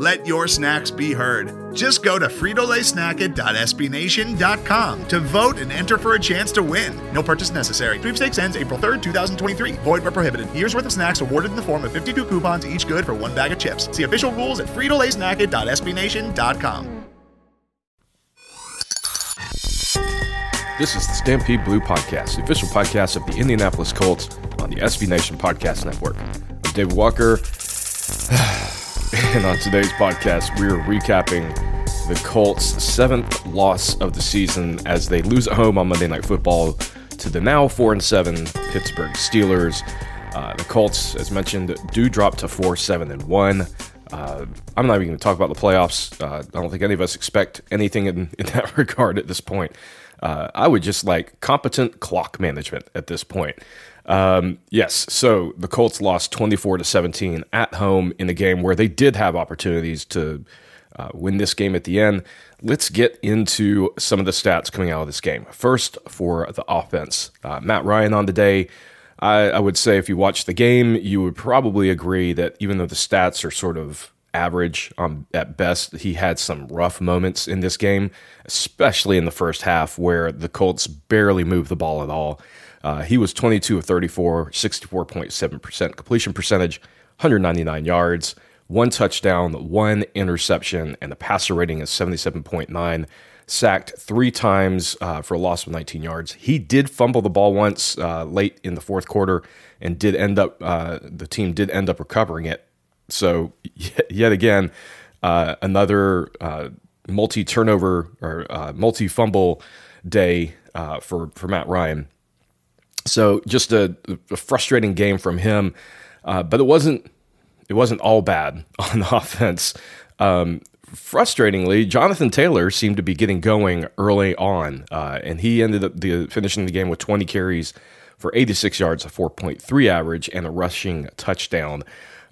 Let your snacks be heard. Just go to fritolaysnacket.sbnation.com to vote and enter for a chance to win. No purchase necessary. Sweepstakes ends April 3rd, 2023. Void where prohibited. Year's worth of snacks awarded in the form of 52 coupons, each good for one bag of chips. See official rules at fritolaysnacket.sbnation.com. This is the Stampede Blue Podcast, the official podcast of the Indianapolis Colts on the SB Nation Podcast Network. I'm David Walker, and on today's podcast, we are recapping the Colts' seventh loss of the season as they lose at home on Monday Night Football to the now four and seven Pittsburgh Steelers. Uh, the Colts, as mentioned, do drop to four, seven, and one. Uh, I'm not even going to talk about the playoffs. Uh, I don't think any of us expect anything in, in that regard at this point. Uh, I would just like competent clock management at this point. Um, yes, so the Colts lost 24 to 17 at home in a game where they did have opportunities to uh, win this game at the end. Let's get into some of the stats coming out of this game. First, for the offense, uh, Matt Ryan on the day. I, I would say if you watch the game, you would probably agree that even though the stats are sort of average um, at best. He had some rough moments in this game, especially in the first half where the Colts barely moved the ball at all. Uh, he was 22 of 34, 64.7% completion percentage, 199 yards, one touchdown, one interception, and the passer rating is 77.9. Sacked three times uh, for a loss of 19 yards. He did fumble the ball once uh, late in the fourth quarter and did end up, uh, the team did end up recovering it so yet again, uh, another uh, multi turnover or multi fumble day for for Matt Ryan. So just a, a frustrating game from him, uh, but it wasn't it wasn't all bad on offense. Um, frustratingly, Jonathan Taylor seemed to be getting going early on, uh, and he ended up the, finishing the game with 20 carries for 86 yards, a 4.3 average, and a rushing touchdown.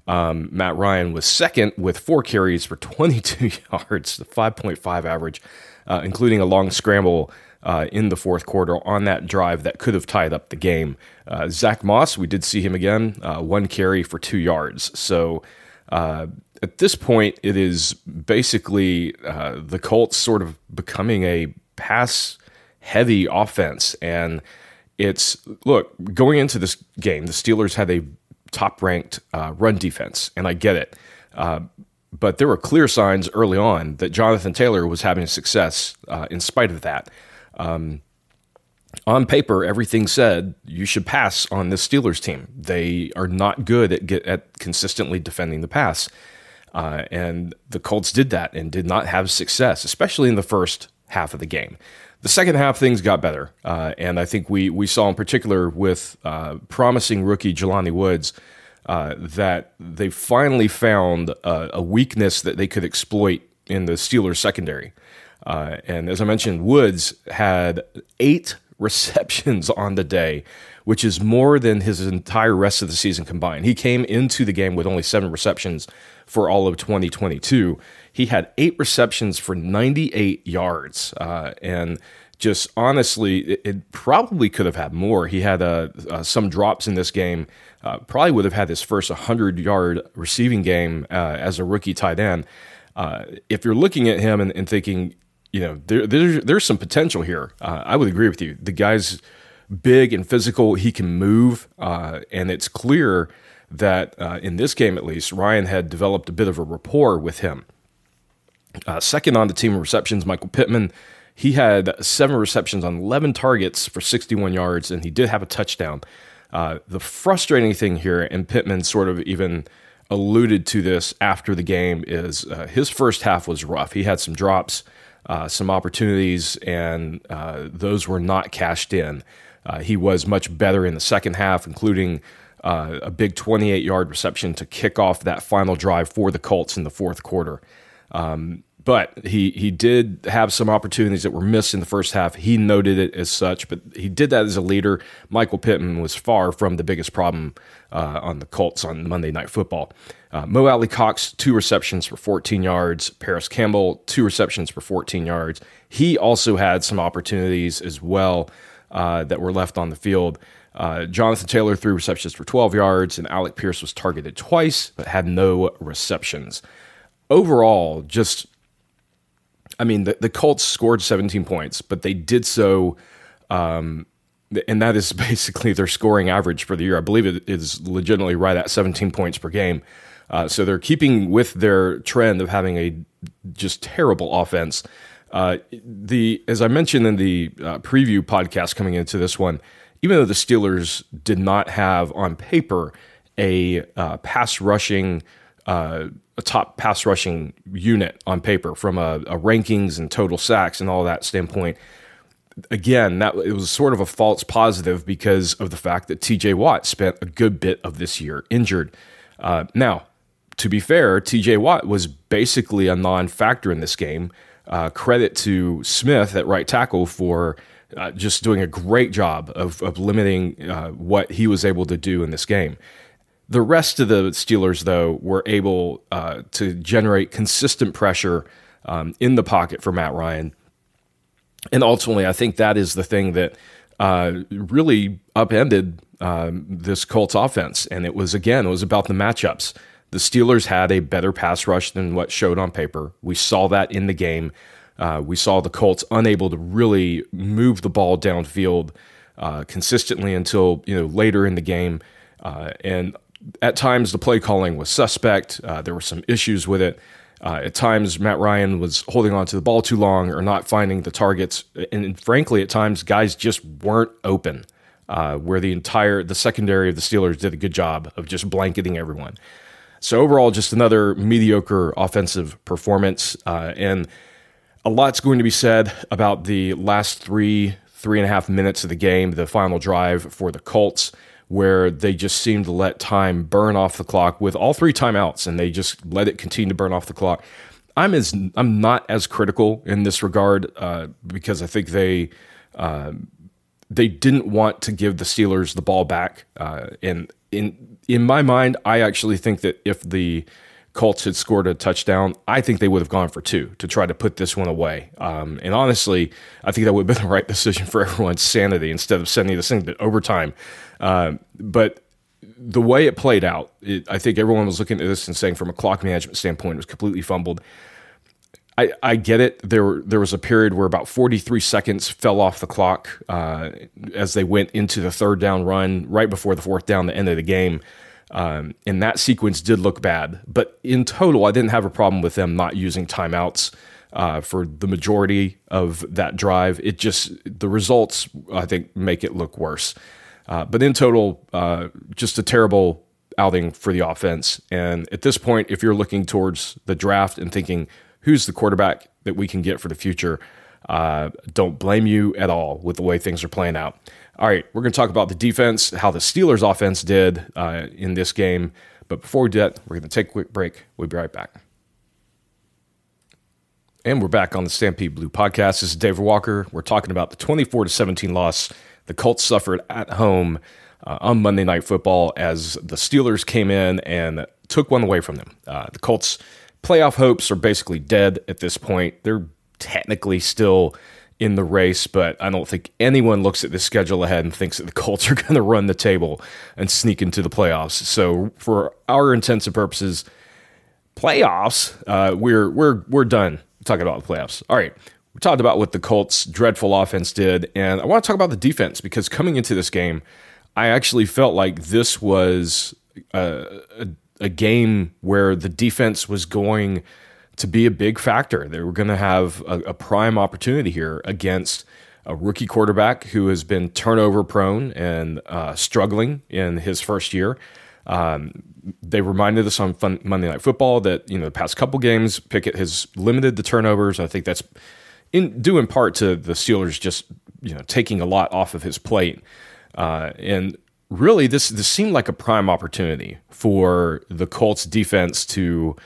Um, Matt Ryan was second with four carries for 22 yards, the 5.5 average, uh, including a long scramble uh, in the fourth quarter on that drive that could have tied up the game. Uh, Zach Moss, we did see him again, uh, one carry for two yards. So uh, at this point, it is basically uh, the Colts sort of becoming a pass heavy offense. And it's, look, going into this game, the Steelers had a top ranked run defense, and I get it. But there were clear signs early on that Jonathan Taylor was having success uh, in spite of that. Um, on paper, everything said you should pass on this Steelers team. They are not good at, get, at consistently defending the pass. Uh, and the Colts did that and did not have success, especially in the first half of the game. The second half, things got better, uh, and I think we we saw in particular with uh, promising rookie Jelani Woods uh, that they finally found a, a, weakness that they could exploit in the Steelers secondary. Uh, and as I mentioned, Woods had eight receptions on the day, which is more than his entire rest of the season combined. He came into the game with only seven receptions for all of 2022. He had eight receptions for 98 yards. Uh, and just honestly, it, it, probably could have had more. He had uh, uh, some drops in this game. Uh, probably would have had his first 100 yard receiving game uh, as a rookie tight end. Uh, if you're looking at him and, and thinking, you know, there, there's, there's some potential here, I would agree with you. The guy's big and physical, he can move, and it's clear that in this game at least, Ryan had developed a bit of a rapport with him. second on the team of receptions, Michael Pittman he had seven receptions on 11 targets for 61 yards, and he did have a touchdown. Uh, the frustrating thing here, and Pittman sort of even alluded to this after the game, is uh, his first half was rough. He had some drops, uh, some opportunities, and uh, those were not cashed in. Uh, he was much better in the second half, including uh, a big 28 yard reception to kick off that final drive for the Colts in the fourth quarter. Um, but he he did have some opportunities that were missed in the first half. He noted it as such, but he did that as a leader. Michael Pittman was far from the biggest problem uh, on the Colts on Monday Night Football. Uh, Mo Alie-Cox, two receptions for 14 yards. Parris Campbell, two receptions for 14 yards. He also had some opportunities as well uh, that were left on the field. Uh, Jonathan Taylor three receptions for 12 yards, and Alec Pierce was targeted twice but had no receptions. Overall, just I mean, the, the Colts scored 17 points, but they did so, um, and that is basically their scoring average for the year. I believe it is legitimately right at 17 points per game. Uh, so they're keeping with their trend of having a just terrible offense. Uh, the as I mentioned in the uh, preview podcast coming into this one, even though the Steelers did not have on paper a uh, pass rushing uh, a top pass rushing unit on paper from a, a, rankings and total sacks and all that standpoint. Again, that it was sort of a false positive because of the fact that T.J. Watt spent a good bit of this year injured. Uh, now, to be fair, T.J. Watt was basically a non-factor in this game. Uh, credit to Smith at right tackle for uh, just doing a great job of, of limiting uh, what he was able to do in this game. The rest of the Steelers, though, were able uh, to generate consistent pressure um, in the pocket for Matt Ryan. And ultimately, I think that is the thing that uh, really upended um, this Colts offense. And it was, again, it was about the matchups. The Steelers had a better pass rush than what showed on paper. We saw that in the game. Uh, we saw the Colts unable to really move the ball downfield uh, consistently until you know later in the game, uh, and at times the play calling was suspect. Uh, there were some issues with it. Uh, at times, Matt Ryan was holding on to the ball too long or not finding the targets, and frankly, at times guys just weren't open. Uh, where the entire the secondary of the Steelers did a good job of just blanketing everyone. So overall, just another mediocre offensive performance, and a lot's going to be said about the last three, three and a half minutes of the game, the final drive for the Colts, where they just seemed to let time burn off the clock with all three timeouts, and they just let it continue to burn off the clock. I'm as I'm not as critical in this regard uh, because I think they uh, they didn't want to give the Steelers the ball back, uh, and in in my mind, I actually think that if the Colts had scored a touchdown, I think they would have gone for two to try to put this one away. Um, and honestly, I think that would have been the right decision for everyone's sanity instead of sending this thing to overtime. Uh, but the way it played out, it, I think everyone was looking at this and saying, from a clock management standpoint, it was completely fumbled. I, I get it. There, there was a period where about 43 seconds fell off the clock uh, as they went into the third down run right before the fourth down, the end of the game. Um, and that sequence did look bad. But in total, I didn't have a problem with them not using timeouts uh, for the majority of that drive. It just, the results, I think, make it look worse. Uh, but in total, uh, just a terrible outing for the offense. And at this point, if you're looking towards the draft and thinking, who's the quarterback that we can get for the future, uh, don't blame you at all with the way things are playing out. All right, we're going to talk about the defense, how the Steelers' offense did uh, in this game. But before we do that, we're going to take a quick break. We'll be right back. And we're back on the Stampede Blue podcast. This is David Walker. We're talking about the 24 to 17 loss the Colts suffered at home uh, on Monday Night Football as the Steelers came in and took one away from them. Uh, the Colts' playoff hopes are basically dead at this point. They're technically still in the race, but I don't think anyone looks at the schedule ahead and thinks that the Colts are going to run the table and sneak into the playoffs. So, for our intents and purposes, playoffs, uh, we're we're we're done talking about the playoffs. All right, we talked about what the Colts' dreadful offense did, and I want to talk about the defense because coming into this game, I actually felt like this was a, a, a game where the defense was going to be a big factor. They were going to have a, a, prime opportunity here against a rookie quarterback who has been turnover prone and uh, struggling in his first year. Um, they reminded us on fun, Monday Night Football that you know the past couple games Pickett has limited the turnovers. I think that's in due in part to the Steelers just you know taking a lot off of his plate. Uh, and really, this this seemed like a prime opportunity for the Colts defense to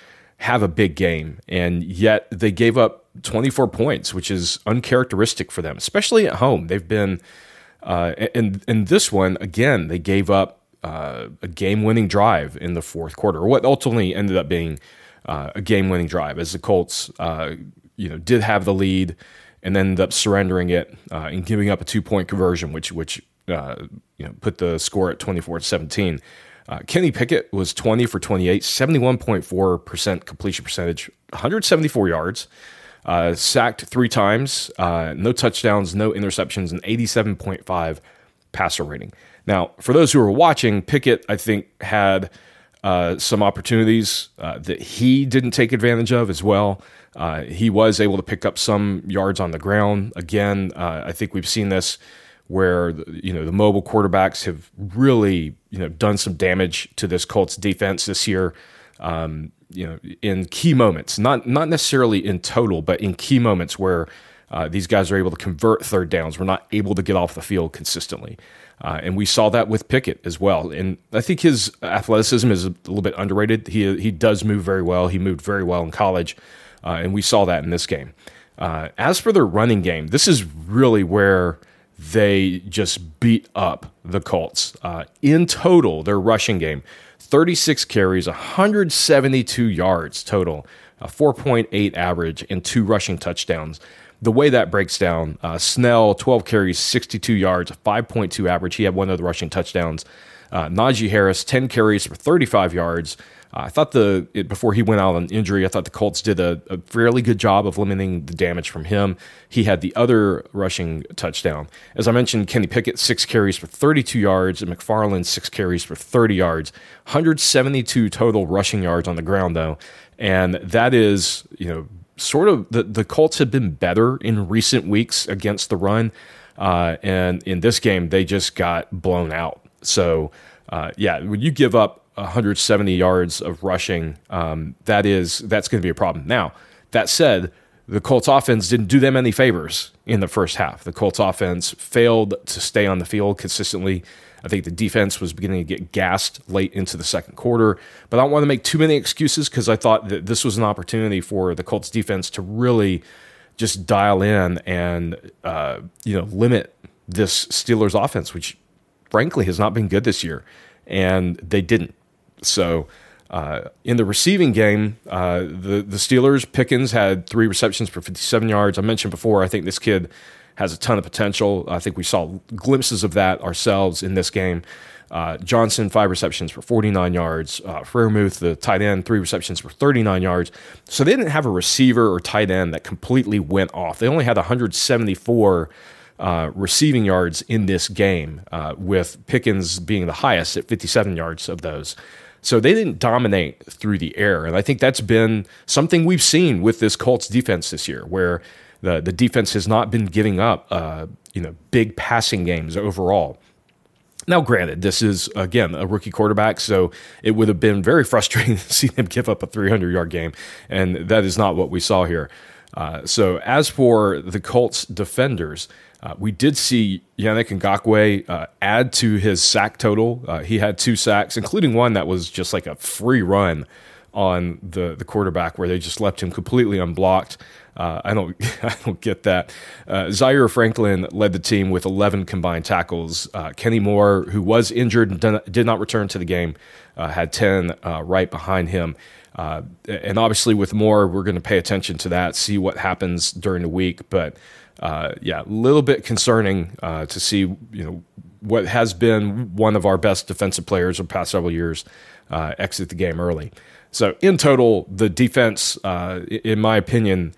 have a big game, and yet they gave up 24 points, which is uncharacteristic for them, especially at home. They've been, uh, and this one again, they gave up uh, a game-winning drive in the fourth quarter, what ultimately ended up being uh, a game-winning drive, as the Colts, uh, you know, did have the lead and ended up surrendering it uh, and giving up a two-point conversion, which which uh, you know put the score at 24 to 17. Uh, Kenny Pickett was 20 for 28, 71.4% completion percentage, 174 yards, uh, sacked three times, uh, no touchdowns, no interceptions, and 87.5 passer rating. Now, for those who are watching, Pickett, I think, had uh, some opportunities uh, that he didn't take advantage of as well. Uh, he was able to pick up some yards on the ground. Again, I think we've seen this where you know the mobile quarterbacks have really you know done some damage to this Colts defense this year. Um, you know, in key moments, not not necessarily in total, but in key moments where uh, these guys are able to convert third downs. We're not able to get off the field consistently, uh, and we saw that with Pickett as well. And I think his athleticism is a little bit underrated. He he does move very well. He moved very well in college, uh, and we saw that in this game. Uh, as for their running game, this is really where they just beat up the Colts. Uh, in total, their rushing game 36 carries, 172 yards total, a 4.8 average, and two rushing touchdowns. The way that breaks down, uh, Snell, 12 carries, 62 yards, 5.2 average. He had one of the rushing touchdowns. Uh, Najee Harris, 10 carries for 35 yards, I thought the it, before he went out on injury, I thought the Colts did a, a, fairly good job of limiting the damage from him. He had the other rushing touchdown. As I mentioned, Kenny Pickett six carries for 32 yards, and McFarland six carries for 30 yards, 172 total rushing yards on the ground though, and that is you know sort of the the Colts have been better in recent weeks against the run, uh, and in this game they just got blown out. So. Uh, yeah, when you give up 170 yards of rushing, um, that is that's going to be a problem. Now, that said, the Colts offense didn't do them any favors in the first half. The Colts offense failed to stay on the field consistently. I think the defense was beginning to get gassed late into the second quarter, but I don't want to make too many excuses because I thought that this was an opportunity for the Colts defense to really just dial in and uh, you know limit this Steelers offense, which frankly has not been good this year, and they didn't. So uh, in the receiving game, uh, the the Steelers Pickens had three receptions for 57 yards. I mentioned before, I think this kid has a ton of potential. I think we saw glimpses of that ourselves in this game. Uh, Johnson, five receptions for 49 yards. Uh, the tight end, three receptions for 39 yards. So they didn't have a receiver or tight end that completely went off. They only had 174 uh, receiving yards in this game, uh, with Pickens being the highest at 57 yards of those. So they didn't dominate through the air. And I think that's been something we've seen with this Colts defense this year, where the, the defense has not been giving up, uh, you know, big passing games overall. Now, granted, this is again a rookie quarterback, so it would have been very frustrating to see them give up a 300 yard game, and that is not what we saw here. Uh, so, as for the Colts defenders, uh, we did see Yannick Ngakoue uh, add to his sack total. Uh, he had two sacks, including one that was just like a free run on the, the quarterback where they just left him completely unblocked. Uh, I don't I don't get that. Uh, Zaire Franklin led the team with 11 combined tackles. Uh, Kenny Moore, who was injured and did not return to the game, had 10 right behind him. And obviously, with Moore, we're going to pay attention to that, see what happens during the week. But uh, yeah, a little bit concerning uh, to see you know what has been one of our best defensive players of the past several years uh, exit the game early. So in total, the defense, uh, in my opinion,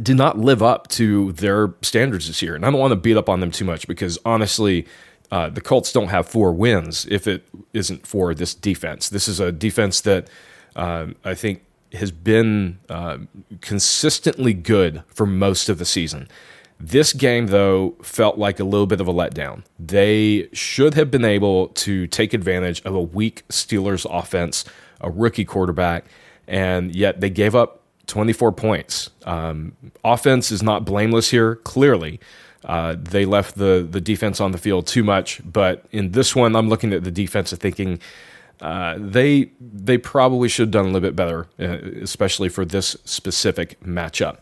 did not live up to their standards this year. And I don't want to beat up on them too much because honestly, uh, the Colts don't have four wins if it isn't for this defense. This is a defense that uh, I think has been uh, consistently good for most of the season. This game, though, felt like a little bit of a letdown. They should have been able to take advantage of a weak Steelers offense, a rookie quarterback, and yet they gave up 24 points. Um, offense is not blameless here, clearly. Uh, they left the the defense on the field too much, but in this one, I'm looking at the defense and thinking uh, they they probably should have done a little bit better, uh, especially for this specific matchup.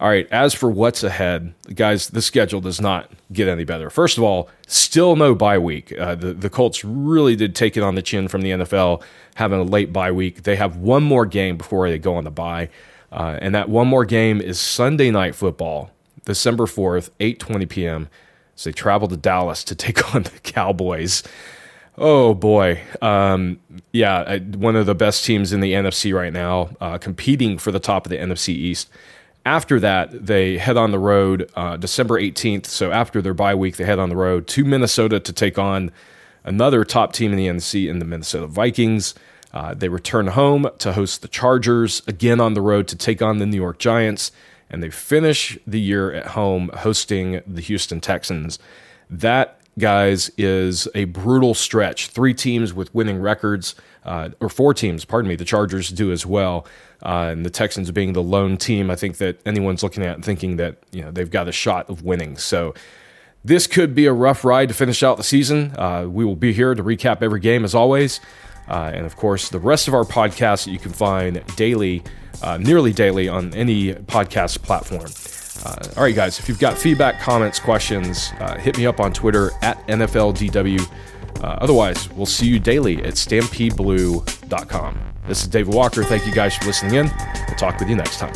All right, as for what's ahead, guys, the schedule does not get any better. First of all, still no bye week. Uh, the, the Colts really did take it on the chin from the NFL, having a late bye week. They have one more game before they go on the bye, uh, and that one more game is Sunday Night Football, December 4th, 8.20 p.m. So they travel to Dallas to take on the Cowboys. Oh boy, um, yeah, one of the best teams in the NFC right now, uh, competing for the top of the NFC East. After that, they head on the road uh, December 18th. So after their bye week, they head on the road to Minnesota to take on another top team in the NFC in the Minnesota Vikings. Uh, they return home to host the Chargers, again on the road to take on the New York Giants, and they finish the year at home hosting the Houston Texans. That, guys, is a brutal stretch. Three teams with winning records, uh, or four teams, pardon me, the Chargers do as well uh, and the Texans being the lone team, I think that anyone's looking at thinking that you know they've got a shot of winning. So this could be a rough ride to finish out the season. Uh, we will be here to recap every game as always, uh, and of course the rest of our podcasts that you can find daily, uh, nearly daily on any podcast platform. Uh, all right, guys, if you've got feedback, comments, questions, uh, hit me up on Twitter at NFLDW. otherwise, we'll see you daily at StampedeBlue.com. This is David Walker. Thank you guys for listening in. We'll talk with you next time.